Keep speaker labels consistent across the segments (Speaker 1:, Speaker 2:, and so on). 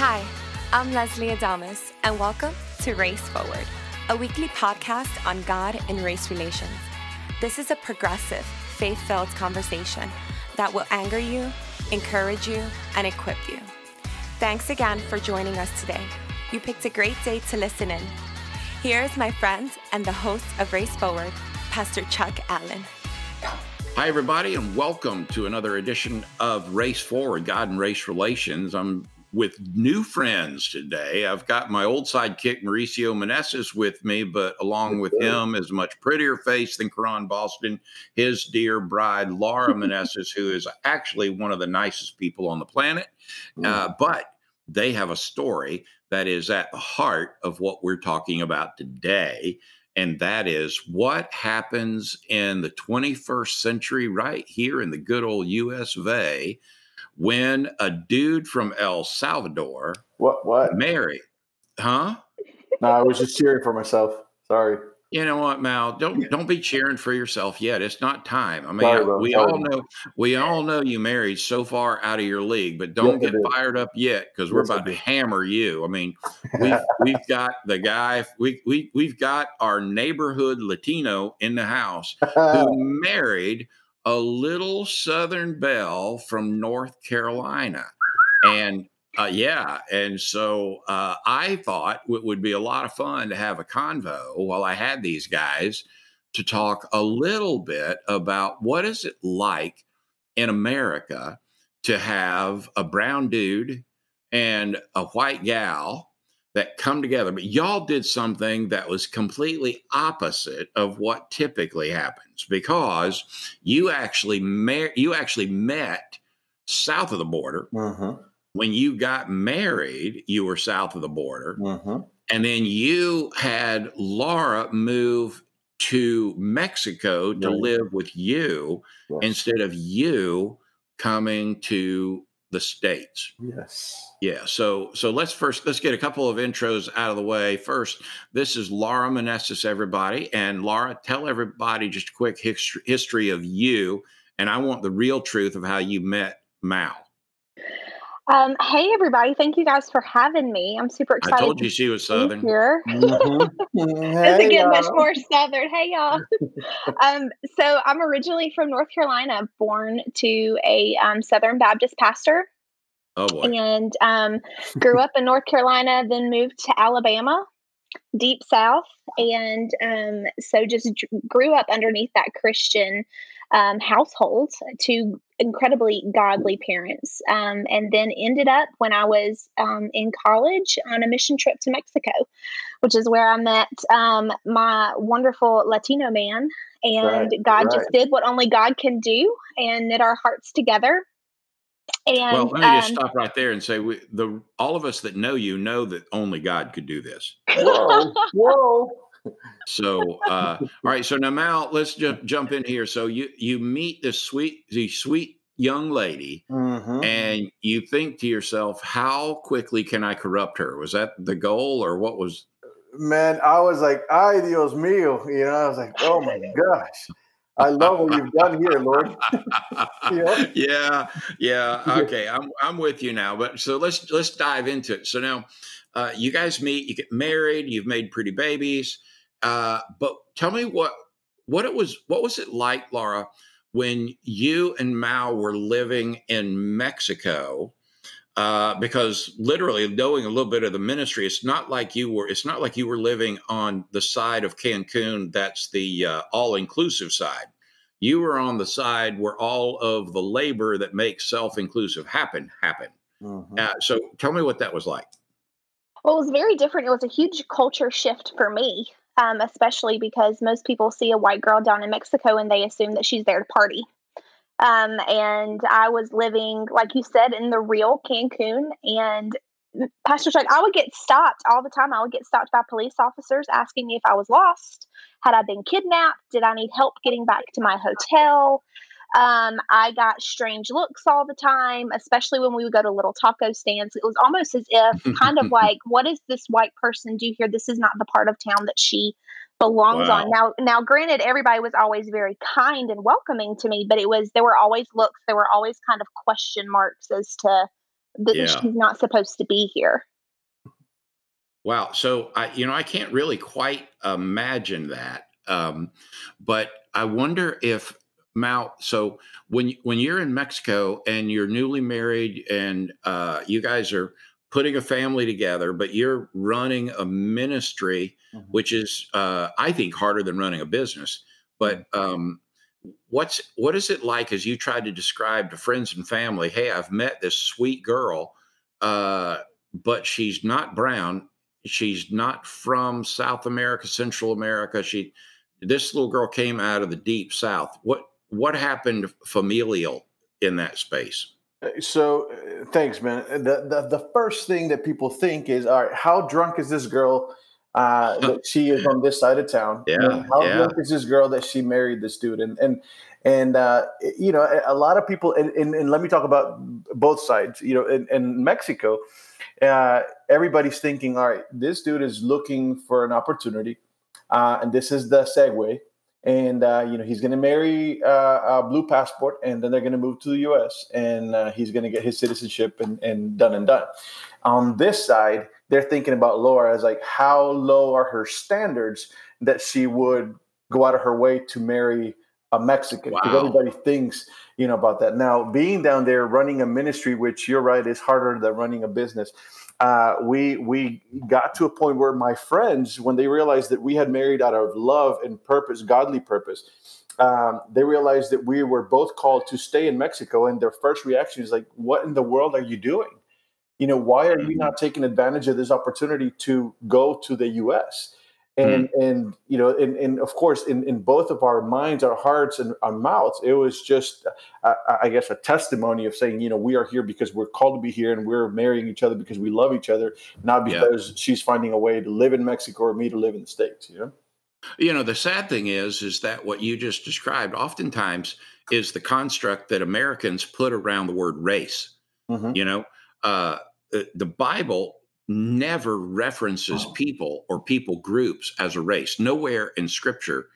Speaker 1: Hi, I'm Leslie Adamas, and welcome to Race Forward, a weekly podcast on God and race relations. This is a progressive, faith filled conversation that will anger you, encourage you, and equip you. Thanks again for joining us today. You picked a great day to listen in. Here is my friend and the host of Race Forward, Pastor Chuck Allen.
Speaker 2: Hi, everybody, and welcome to another edition of Race Forward God and Race Relations. I'm with new friends today. I've got my old sidekick, Mauricio Meneses, with me, but along with him is a much prettier face than Karan Boston, his dear bride, Laura Meneses, who is actually one of the nicest people on the planet. Uh, but they have a story that is at the heart of what we're talking about today and that is what happens in the 21st century, right here in the good old US of A, when a dude from El Salvador
Speaker 3: What? What?
Speaker 2: marry, huh?
Speaker 3: No, I was just cheering for myself. Sorry.
Speaker 2: You know what, Mal? Don't don't be cheering for yourself yet. It's not time. I mean,
Speaker 3: Sorry, bro.
Speaker 2: we
Speaker 3: Sorry.
Speaker 2: all know we all know you married so far out of your league, but don't
Speaker 3: Yes,
Speaker 2: get fired up yet because we're
Speaker 3: Yes,
Speaker 2: about to hammer you. I mean, we've we've got the guy we we we've got our neighborhood Latino in the house who married a little Southern belle from North Carolina. And uh, yeah, and so uh, I thought it would be a lot of fun to have a convo while I had these guys to talk a little bit about what is it like in America to have a brown dude and a white gal that come together. But y'all did something that was completely opposite of what typically happens because you actually mar- you actually met south of the border.
Speaker 3: Mm-hmm.
Speaker 2: When you got married, you were south of the border.
Speaker 3: Mm-hmm.
Speaker 2: And then you had Laura move to Mexico to
Speaker 3: Right.
Speaker 2: live with you instead of you coming to the States.
Speaker 3: yes.
Speaker 2: Yeah, so so let's first let's get a couple of intros out of the way. First, this is Laura Meneses, everybody, and Laura, tell everybody just a quick history history of you, and I want the real truth of how you met Mal.
Speaker 4: Um, hey everybody, thank you guys for having me. I'm super excited.
Speaker 2: I
Speaker 4: excited
Speaker 2: told you she was Southern.
Speaker 4: here.
Speaker 3: Mm-hmm.
Speaker 4: Doesn't get much more southern. Hey y'all. um, so I'm originally from North Carolina, born to a um, Southern Baptist pastor,
Speaker 2: Oh boy,
Speaker 4: and um, grew up in North Carolina. Then moved to Alabama, deep South, and um, so just grew up underneath that Christian um, household to incredibly godly parents. Um, and then ended up when I was um, in college on a mission trip to Mexico, which is where I met um, my wonderful Latino man. And
Speaker 3: Right,
Speaker 4: God just did what only God can do and knit our hearts together. And
Speaker 2: well, let me just
Speaker 4: um,
Speaker 2: stop right there and say we, the all of us that know you know that only God could do this.
Speaker 3: Whoa. Whoa.
Speaker 2: So, uh, all right. So now, Mal, let's just jump in here. So you you meet this sweet, the sweet young lady,
Speaker 3: Mm-hmm.
Speaker 2: and you think to yourself, "How quickly can I corrupt her?" Was that the goal, or what was?
Speaker 3: Man, I was like, ay, Dios mío. You know, I was like, oh my gosh. I love what you've done here, Lord. Yeah.
Speaker 2: yeah, yeah. Okay, I'm I'm with you now. But so let's let's dive into it. So now, uh, you guys meet, you get married, you've made pretty babies. Uh, but tell me what what it was. What was it like, Laura, when you and Mao were living in Mexico? Uh, because literally knowing a little bit of the ministry, it's not like you were. It's not like you were living on the side of Cancun. That's the uh, all-inclusive side. You were on the side where all of the labor that makes self-inclusive happen happen.
Speaker 3: Mhm.
Speaker 2: Uh, so tell me what that was like.
Speaker 4: Well, it was very different. It was a huge culture shift for me, um, especially because most people see a white girl down in Mexico and they assume that she's there to party. Um, and I was living, like you said, in the real Cancun. And mm, Pastor Chuck, I would get stopped all the time. I would get stopped by police officers asking me if I was lost. Had I been kidnapped? Did I need help getting back to my hotel? Um, I got strange looks all the time, especially when we would go to little taco stands. It was almost as if, kind of like, what does this white person do here? This is not the part of town that she belongs on. Now, now, granted, everybody was always very kind and welcoming to me, but it was there were always looks, there were always kind of question marks as to that
Speaker 2: Yeah.
Speaker 4: she's not supposed to be here.
Speaker 2: Wow. So I, you know, I can't really quite imagine that. Um, but I wonder if Mal. So when when you're in Mexico and you're newly married and uh, you guys are putting a family together, but you're running a ministry,
Speaker 3: Mhm.
Speaker 2: which is uh, I think harder than running a business. But um, what's what is it like as you try to describe to friends and family? Hey, I've met this sweet girl, uh, but she's not brown she's not from South America, Central America. She this little girl came out of the deep south. What what happened familial in that space?
Speaker 3: Uh, So, uh, thanks, man. The, the the first thing that people think is, all right, how drunk is this girl uh, that she is on this side of town?
Speaker 2: Yeah,
Speaker 3: And how
Speaker 2: yeah.
Speaker 3: drunk is this girl that she married this dude? And and and uh, you know, a- a lot of people. And, and, and let me talk about both sides. You know, in, in Mexico, uh, everybody's thinking, all right, this dude is looking for an opportunity, uh, and this is the segue. And uh, you know he's going to marry uh, a blue passport, and then they're going to move to the U.S. and uh, he's going to get his citizenship and, and done and done. On this side, they're thinking about Laura as like how low are her standards that she would go out of her way to marry a Mexican because
Speaker 2: Wow.
Speaker 3: everybody thinks you know about that. Now, being down there running a ministry, which you're right is harder than running a business. Uh, we we got to a point where my friends, when they realized that we had married out of love and purpose, godly purpose, um, they realized that we were both called to stay in Mexico, and their first reaction is like, "What in the world are you doing? You know, why are you
Speaker 2: Mhm.
Speaker 3: not taking advantage of this opportunity to go to the U.S.?" And and you know, and, and of course, in, in both of our minds, our hearts, and our mouths, it was just, uh, I guess, a testimony of saying, you know, we are here because we're called to be here, and we're marrying each other because we love each other, not
Speaker 2: Yeah.
Speaker 3: because she's finding a way to live in Mexico or me to live in the states. You know.
Speaker 2: You know, the sad thing is, is that what you just described oftentimes is the construct that Americans put around the word race.
Speaker 3: Mhm.
Speaker 2: You know, uh, the the Bible never references oh. people or people groups as a race. Nowhere in Scripture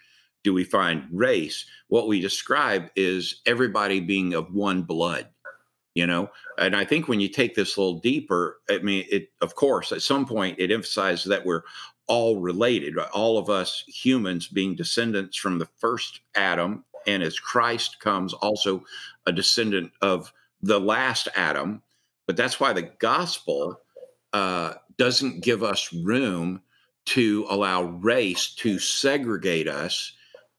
Speaker 2: do we find race. What we describe is everybody being of one blood. You know, and I think when you take this a little deeper, I mean, it of course at some point it emphasizes that we're all related, all of us humans being descendants from the first Adam, and as Christ comes, also a descendant of the last Adam. But that's why the gospel uh, doesn't give us room to allow race to segregate us,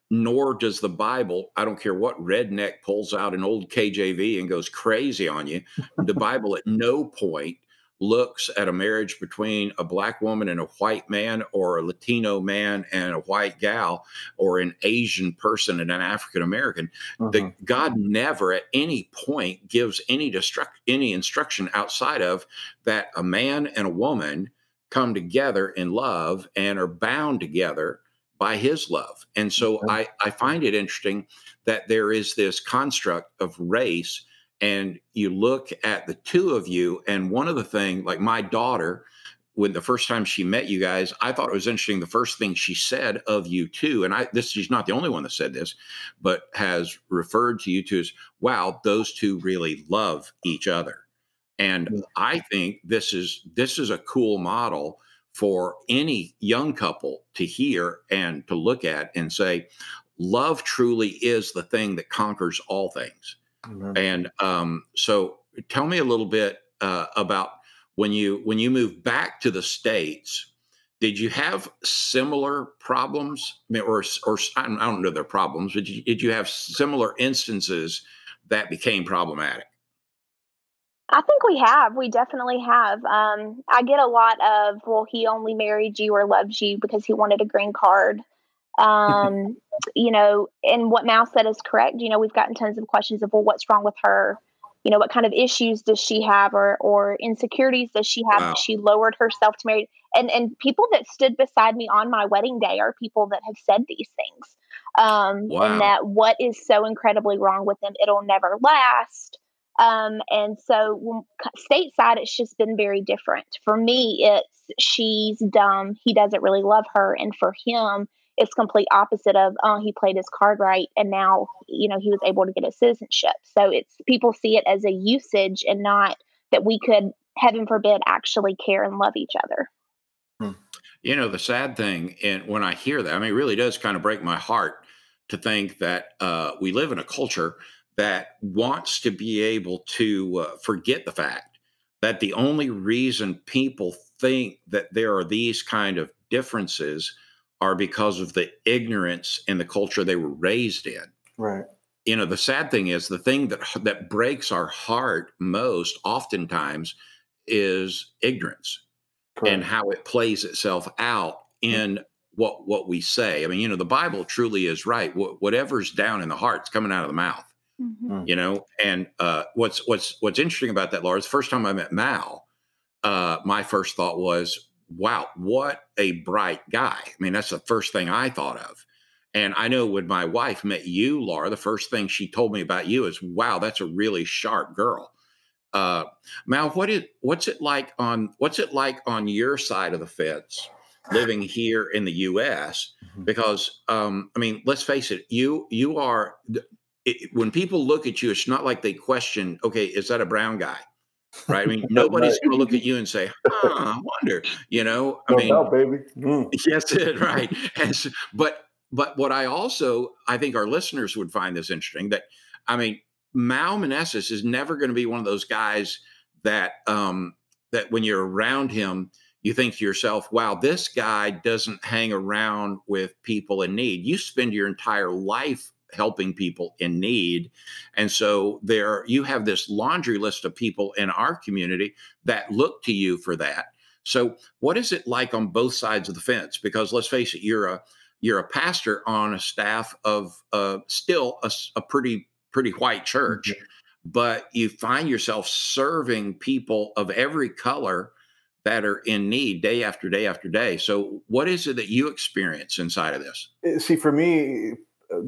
Speaker 2: nor does the Bible. I don't care what redneck pulls out an old KJV and goes crazy on you. The Bible at no point looks at a marriage between a black woman and a white man, or a Latino man and a white gal, or an Asian person and an African American
Speaker 3: Mhm.
Speaker 2: the God never at any point gives any destruct any instruction outside of that a man and a woman come together in love and are bound together by his love. And so
Speaker 3: Okay.
Speaker 2: I, I find it interesting that there is this construct of race and you look at the two of you and one of the thing like my daughter when the first time she met you guys i thought it was interesting the first thing she said of you two and i this she's not the only one that said this but has referred to you two as wow those two really love each other. And i think this is this is a cool model for any young couple to hear and to look at and say love truly is the thing that conquers all things And um, so, tell me a little bit uh, about when you when you moved back to the states. Did you have similar problems, I mean, or or I don't, I don't know their problems, but did you, did you have similar instances that became problematic?
Speaker 4: I think we have. We definitely have. Um, I get a lot of, well, he only married you or loves you because he wanted a green card. Um, you know, and what Mal said is correct. You know, we've gotten tons of questions of, well, what's wrong with her? You know, what kind of issues does she have or or insecurities does she have
Speaker 2: Wow.
Speaker 4: she lowered herself to marry? And and people that stood beside me on my wedding day are people that have said these things. Um,
Speaker 2: Wow.
Speaker 4: and that what is so incredibly wrong with them, it'll never last. Um, and so stateside, it's just been very different. For me, it's she's dumb. He doesn't really love her. And for him, it's complete opposite of, oh, he played his card right. And now, you know, he was able to get his citizenship. So it's people see it as a usage and not that we could, heaven forbid, actually care and love each other.
Speaker 2: You know, the sad thing, and when I hear that, I mean, it really does kind of break my heart to think that uh, we live in a culture that wants to be able to uh, forget the fact that the only reason people think that there are these kind of differences are because of the ignorance and the culture they were raised in.
Speaker 3: Right.
Speaker 2: You know, the sad thing is the thing that that breaks our heart most oftentimes is ignorance Correct. and how it plays itself out in what what we say. I mean, you know, the Bible truly is right. Wh- whatever's down in the heart's coming out of the mouth. Mm-hmm. You know, and uh, what's what's what's interesting about that, Laura, is the first time I met Mal, uh, my first thought was, "Wow, what a bright guy!" I mean, that's the first thing I thought of. And I know when my wife met you, Laura, the first thing she told me about you is, "Wow, that's a really sharp girl." Uh, Mal, what is what's it like on what's it like on your side of the fence, living here in the U.S. Mm-hmm. Because um, I mean, let's face it, you you are it, when people look at you, it's not like they question, okay, is that a brown guy? Right. I mean, nobody's going to look at you and say, huh, I wonder, you know, I
Speaker 3: no
Speaker 2: mean,
Speaker 3: doubt, baby. Mm.
Speaker 2: Yes, it, right. And so, but, but what I also, I think our listeners would find this interesting that, I mean, Mal Meneses is never going to be one of those guys that, um, that when you're around him, you think to yourself, wow, this guy doesn't hang around with people in need. You spend your entire life helping people in need. And so there you have this laundry list of people in our community that look to you for that. So what is it like on both sides of the fence? Because let's face it, you're a you're a pastor on a staff of uh, still a, a, pretty pretty white church, mm-hmm. but you find yourself serving people of every color that are in need day after day after day. So, what is it that you experience inside of this?
Speaker 3: Eh, see, for me,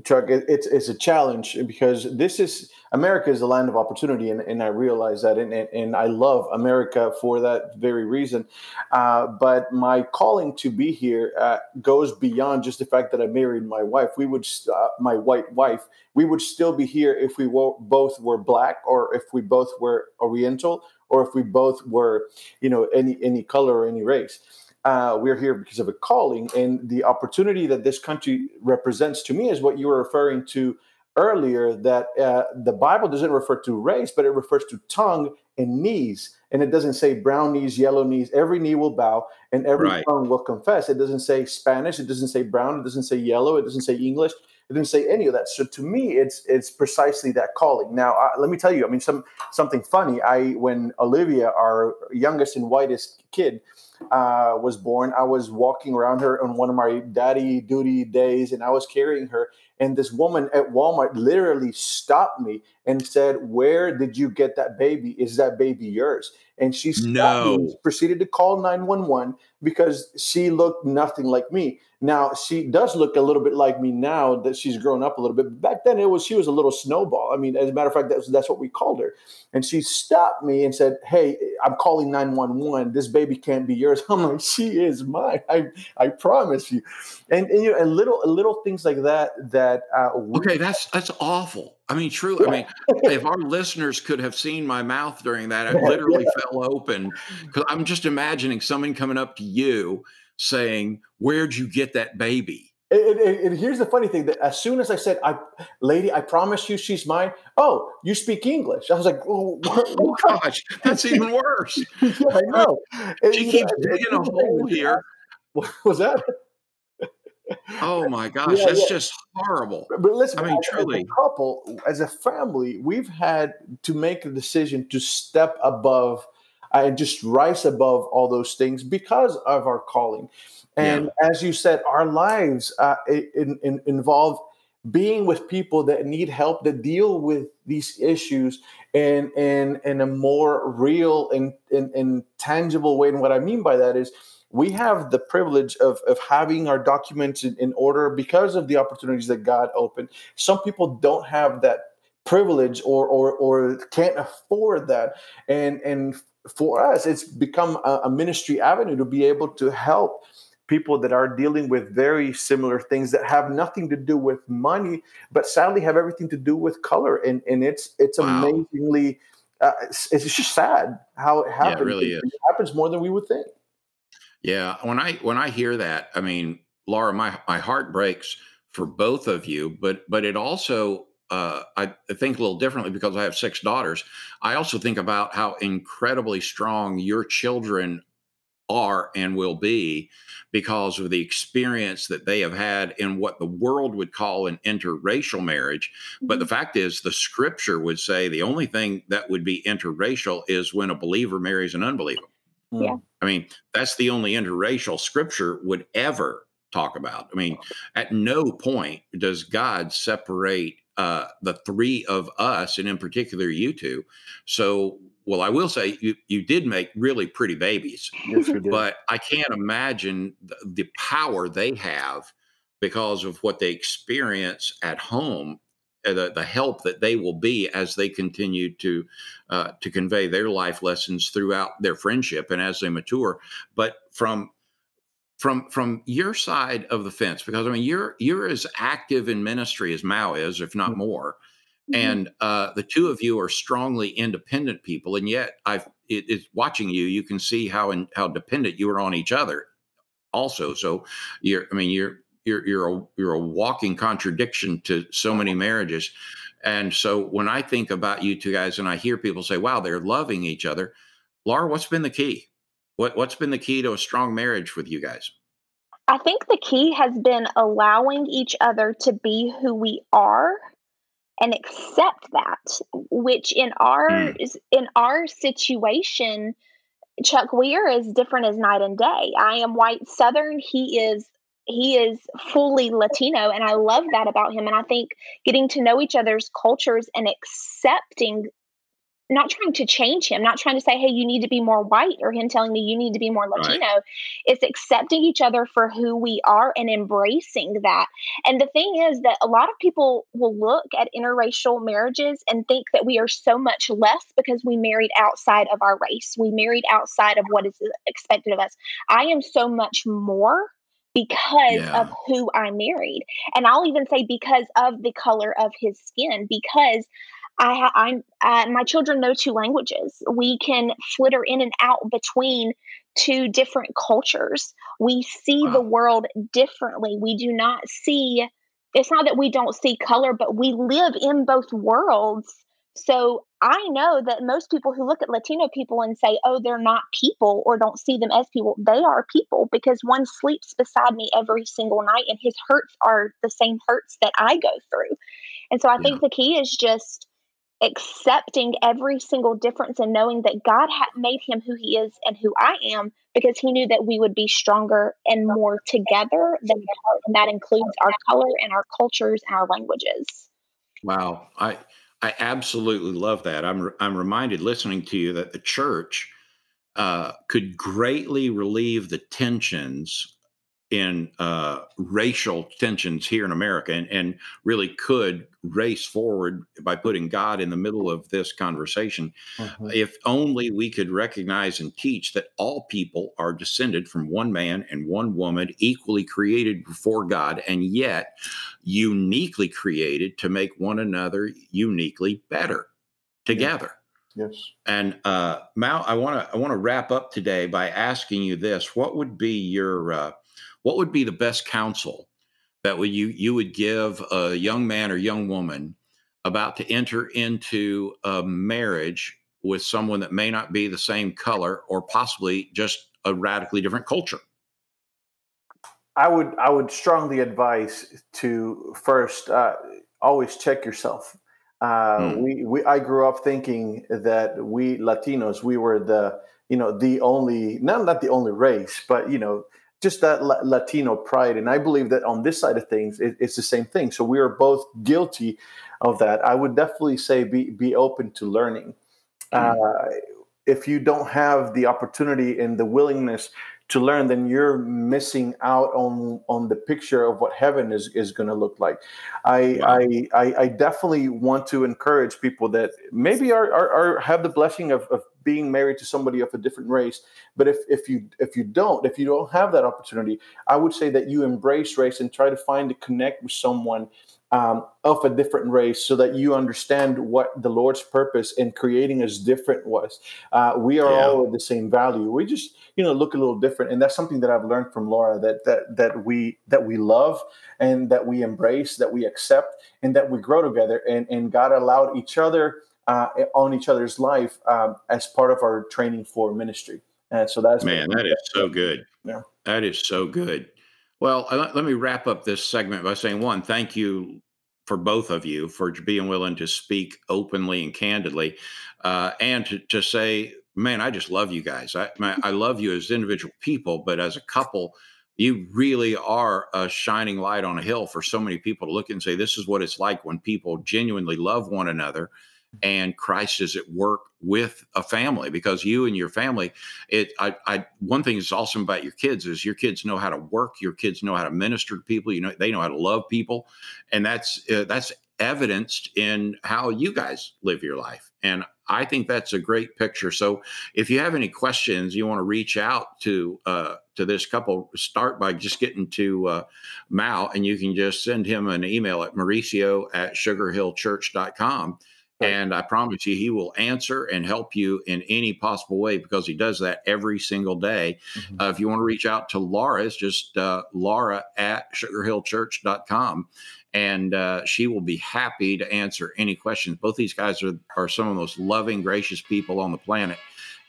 Speaker 3: Chuck, it's it's a challenge because this is America is a land of opportunity, and, and I realize that, and, and I love America for that very reason. Uh, but my calling to be here uh, goes beyond just the fact that I married my wife. We would uh, my white wife. We would still be here if we were, both were black, or if we both were Oriental, or if we both were, you know, any any color or any race uh, we're here because of a calling and the opportunity that this country represents to me is what you were referring to earlier that uh, the bible doesn't refer to race but it refers to tongue and knees. And it doesn't say brown knees yellow knees. Every knee will bow and every right. tongue will confess. It doesn't say spanish. It doesn't say brown. It doesn't say yellow. It doesn't say english it didn't say any of that so to me it's it's precisely that calling now uh, let me tell you i mean some something funny i when olivia our youngest and whitest kid uh, was born, I was walking around her on one of my daddy duty days, and I was carrying her. And this woman at Walmart literally stopped me and said, "Where did you get that baby? Is that baby yours?" And she
Speaker 2: no.
Speaker 3: me, proceeded to call nine one one because she looked nothing like me. Now she does look a little bit like me now that she's grown up a little bit. Back then, it was she was a little snowball. I mean, as a matter of fact, that's that's what we called her. And she stopped me and said, "Hey, I'm calling nine one one. This baby can't be yours." I'm like, "She is mine. I I promise you." And, and you know, and little little things like that. That uh,
Speaker 2: we- okay, that's that's awful. I mean, truly. I mean, if our listeners could have seen my mouth during that, it literally yeah. fell open. Because I'm just imagining someone coming up to you saying, "Where'd you get that baby?"
Speaker 3: And, and, and, here's the funny thing: that as soon as I said, "I, lady, I promise you, she's mine," oh, you speak English. I was like, "Oh,
Speaker 2: oh gosh, that's even worse."
Speaker 3: yeah, I know.
Speaker 2: She keeps digging a hole here.
Speaker 3: What was that?
Speaker 2: Oh my gosh, yeah, that's yeah. just horrible.
Speaker 3: But listen, I mean, as, truly, as a couple, as a family, we've had to make a decision to step above and just rise above all those things because of our calling. And yeah. as you said, our lives uh, in, in, involve being with people that need help that deal with these issues in in in a more real and, and, and tangible way. And what I mean by that is we have the privilege of, of having our documents in, in order because of the opportunities that God opened. Some people don't have that privilege or or or can't afford that. And and for us, it's become a, a ministry avenue to be able to help people that are dealing with very similar things that have nothing to do with money, but sadly have everything to do with color. And and it's it's wow. amazingly uh, it's, it's, just sad how it happens. Yeah, it really. It happens more than we would think.
Speaker 2: Yeah, when I when I hear that, I mean, Laura, my my heart breaks for both of you, but but it also uh, I think a little differently because I have six daughters. I also think about how incredibly strong your children are and will be because of the experience that they have had in what the world would call an interracial marriage. But the mm-hmm. fact is, the scripture would say the only thing that would be interracial is when a believer marries an unbeliever.
Speaker 4: Yeah.
Speaker 2: I mean, that's the only interracial scripture would ever talk about. I mean, at no point does God separate uh, the three of us, and in particular you two. So, well, I will say you you did make really pretty babies,
Speaker 3: yes, we did.
Speaker 2: but I can't imagine the, the power they have because of what they experience at home uh, the, the help that they will be as they continue to uh, to convey their life lessons throughout their friendship and as they mature. But from from from your side of the fence, because I mean you're you're as active in ministry as Mao is, if not mm-hmm. more. Mm-hmm. And uh, the two of you are strongly independent people, and yet I've it, it's watching you. You can see how in, how dependent you are on each other, also. So you're, I mean, you're you're you're a you're a walking contradiction to so many marriages. And so when I think about you two guys and I hear people say, wow, they're loving each other, Laura, what's been the key? What what's been the key to a strong marriage with you guys?
Speaker 4: I think the key has been allowing each other to be who we are and accept that which in our mm. in our situation Chuck Weir is different as night and day. I am white southern, he is he is fully Latino, and I love that about him. And I think getting to know each other's cultures and accepting, not trying to change him, not trying to say, hey, you need to be more white, or him telling me you need to be more Latino. Right. It's accepting each other for who we are and embracing that. And the thing is that a lot of people will look at interracial marriages and think that we are so much less because we married outside of our race, we married outside of what is expected of us. I am so much more because yeah. of who I married. And I'll even say because of the color of his skin, because I, I'm, uh, my children know two languages. We can flitter in and out between two different cultures. We see wow. the world differently. We do not see, it's not that we don't see color, but we live in both worlds so I know that most people who look at Latino people and say, oh, they're not people or don't see them as people, they are people because one sleeps beside me every single night and his hurts are the same hurts that I go through. And so I yeah. think the key is just accepting every single difference and knowing that God had made him who he is and who I am because he knew that we would be stronger and more together than apart. And that includes our color and our cultures and our languages.
Speaker 2: Wow. I I absolutely love that. I'm I'm reminded listening to you that the church uh, could greatly relieve the tensions in uh, racial tensions here in America and, and really could race forward by putting God in the middle of this conversation. Mm-hmm. If only we could recognize and teach that all people are descended from one man and one woman, equally created before God, and yet uniquely created to make one another uniquely better together.
Speaker 3: Yes.
Speaker 2: And uh, Mal, I want to I want to wrap up today by asking you this: What would be your uh, what would be the best counsel that would you you would give a young man or young woman about to enter into a marriage with someone that may not be the same color or possibly just a radically different culture?
Speaker 3: I would I would strongly advise to first uh, always check yourself. Uh, mm. We we I grew up thinking that we Latinos we were the you know the only not not the only race, but you know just that Latino pride. And I believe that on this side of things, it, it's the same thing. So we are both guilty of that. I would definitely say be be open to learning. Mm-hmm. Uh, if you don't have the opportunity and the willingness to learn, then you're missing out on on the picture of what heaven is is going to look like. I, wow. I, I I definitely want to encourage people that maybe are, are, are have the blessing of, of being married to somebody of a different race. But if if you if you don't if you don't have that opportunity, I would say that you embrace race and try to find to connect with someone um, of a different race so that you understand what the Lord's purpose in creating us different was. Uh, we are yeah. all of the same value. We just, you know, look a little different. And that's something that I've learned from Laura that that that we that we love and that we embrace, that we accept, and that we grow together. And and God allowed each other uh, on each other's life um, as part of our training for ministry. And so that's
Speaker 2: man, that is so good.
Speaker 3: Yeah,
Speaker 2: that is so good. Well, let me wrap up this segment by saying one, thank you for both of you for being willing to speak openly and candidly, uh, and to, to say, man, I just love you guys. I, I love you as individual people, but as a couple, you really are a shining light on a hill for so many people to look and say, this is what it's like when people genuinely love one another and Christ is at work with a family because you and your family it I, I one thing that's awesome about your kids is your kids know how to work your kids know how to minister to people you know they know how to love people and that's uh, that's evidenced in how you guys live your life and I think that's a great picture. So, if you have any questions, you want to reach out to uh, to this couple, start by just getting to uh, Mal, and you can just send him an email at Mauricio at sugarhillchurch.com and I promise you, he will answer and help you in any possible way because he does that every single day. Mm-hmm. Uh, if you want to reach out to Laura, it's just uh, Laura at sugarhillchurch.com. And uh, she will be happy to answer any questions. Both these guys are, are some of the most loving, gracious people on the planet.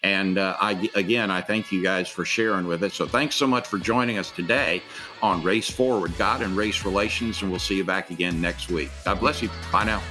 Speaker 2: And uh, I, again, I thank you guys for sharing with us. So thanks so much for joining us today on Race Forward, God and Race Relations. And we'll see you back again next week. God bless you. Bye now.